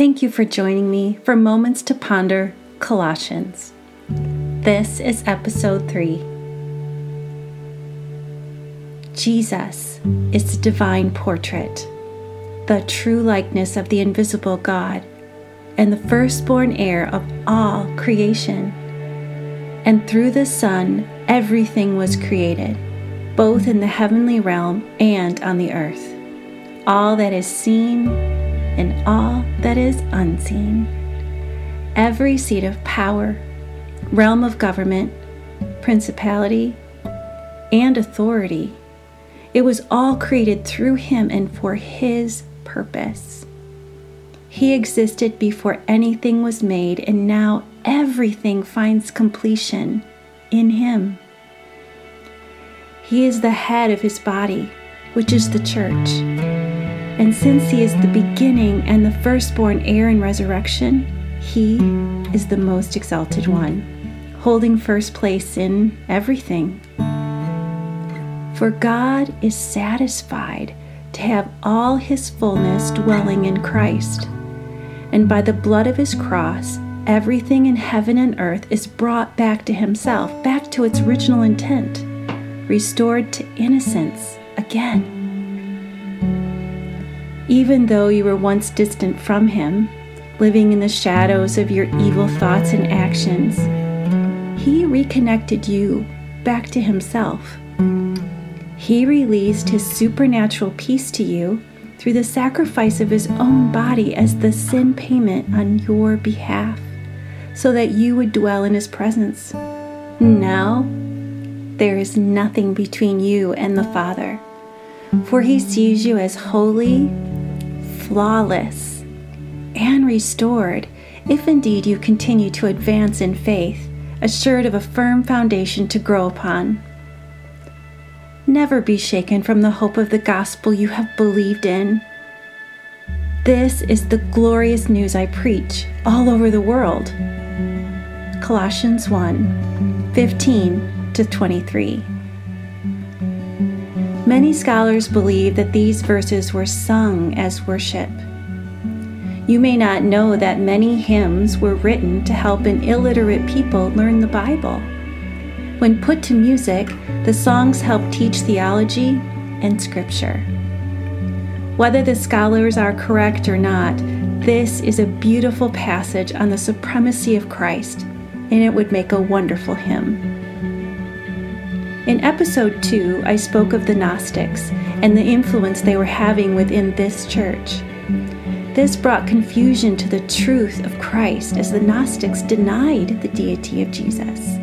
Thank you for joining me for Moments to Ponder Colossians. This is episode 3. Jesus is the divine portrait, the true likeness of the invisible God, and the firstborn heir of all creation. And through the Son, everything was created, both in the heavenly realm and on the earth. All that is seen and all that is unseen. Every seat of power, realm of government, principality, and authority. It was all created through him and for his purpose. He existed before anything was made, and now everything finds completion in him. He is the head of his body, which is the church. And since he is the beginning and the firstborn heir in resurrection, he is the most exalted one, holding first place in everything. For God is satisfied to have all his fullness dwelling in Christ. And by the blood of his cross, everything in heaven and earth is brought back to himself, back to its original intent, restored to innocence again. Even though you were once distant from Him, living in the shadows of your evil thoughts and actions, He reconnected you back to Himself. He released His supernatural peace to you through the sacrifice of His own body as the sin payment on your behalf, so that you would dwell in His presence. Now, there is nothing between you and the Father, for He sees you as holy flawless and restored if indeed you continue to advance in faith, assured of a firm foundation to grow upon. Never be shaken from the hope of the gospel you have believed in. This is the glorious news I preach all over the world. Colossians 1 15 to 23. Many scholars believe that these verses were sung as worship. You may not know that many hymns were written to help an illiterate people learn the Bible. When put to music, the songs help teach theology and scripture. Whether the scholars are correct or not, this is a beautiful passage on the supremacy of Christ, and it would make a wonderful hymn. In episode 2, I spoke of the Gnostics and the influence they were having within this church. This brought confusion to the truth of Christ as the Gnostics denied the deity of Jesus.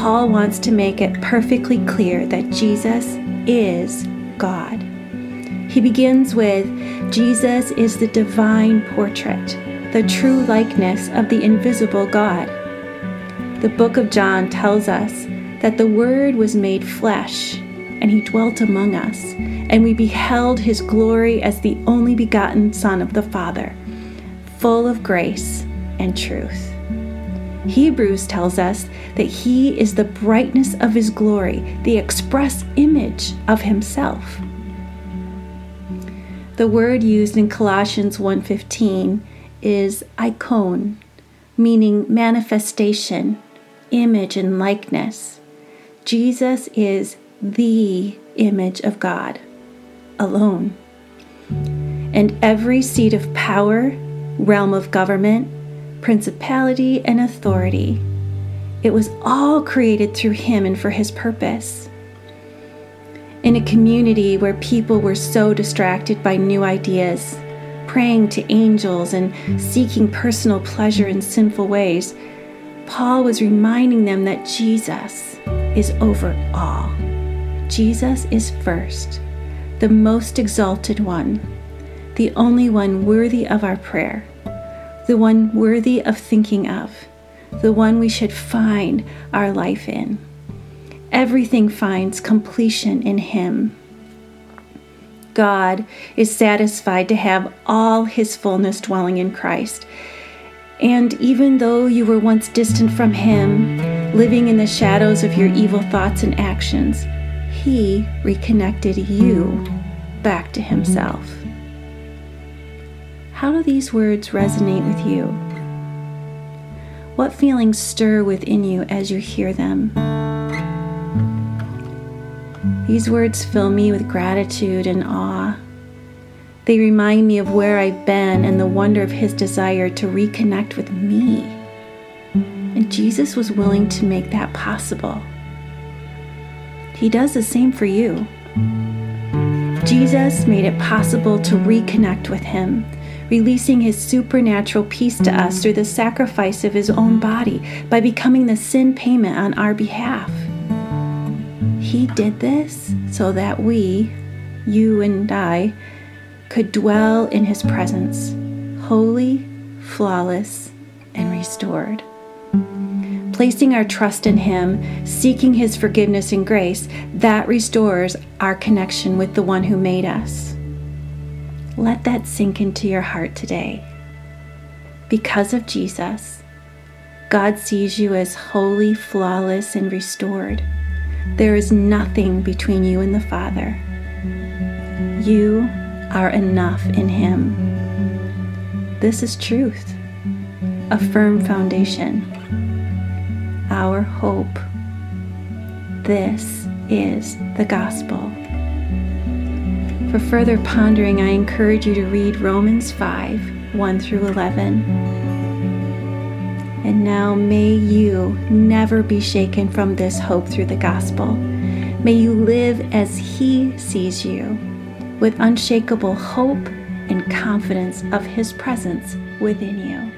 Paul wants to make it perfectly clear that Jesus is God. He begins with Jesus is the divine portrait, the true likeness of the invisible God. The book of John tells us that the Word was made flesh, and he dwelt among us, and we beheld his glory as the only begotten Son of the Father, full of grace and truth. Hebrews tells us that he is the brightness of his glory, the express image of himself. The word used in Colossians 1:15 is icon, meaning manifestation, image and likeness. Jesus is the image of God alone. And every seat of power, realm of government, principality, and authority, it was all created through Him and for His purpose. In a community where people were so distracted by new ideas, praying to angels, and seeking personal pleasure in sinful ways, Paul was reminding them that Jesus is over all. Jesus is first, the most exalted one, the only one worthy of our prayer, the one worthy of thinking of, the one we should find our life in. Everything finds completion in Him. God is satisfied to have all His fullness dwelling in Christ. And even though you were once distant from Him, living in the shadows of your evil thoughts and actions, He reconnected you back to Himself. How do these words resonate with you? What feelings stir within you as you hear them? These words fill me with gratitude and awe. They remind me of where I've been and the wonder of His desire to reconnect with me. Jesus was willing to make that possible. He does the same for you. Jesus made it possible to reconnect with Him, releasing His supernatural peace to us through the sacrifice of His own body by becoming the sin payment on our behalf. He did this so that we, you and I, could dwell in His presence, holy, flawless, and restored. Placing our trust in Him, seeking His forgiveness and grace, that restores our connection with the one who made us. Let that sink into your heart today. Because of Jesus, God sees you as holy, flawless, and restored. There is nothing between you and the Father. You are enough in Him. This is truth, a firm foundation, our hope. This is the gospel. For further pondering, I encourage you to read Romans 5 1 through 11. And now may you never be shaken from this hope through the gospel. May you live as He sees you, with unshakable hope and confidence of His presence within you.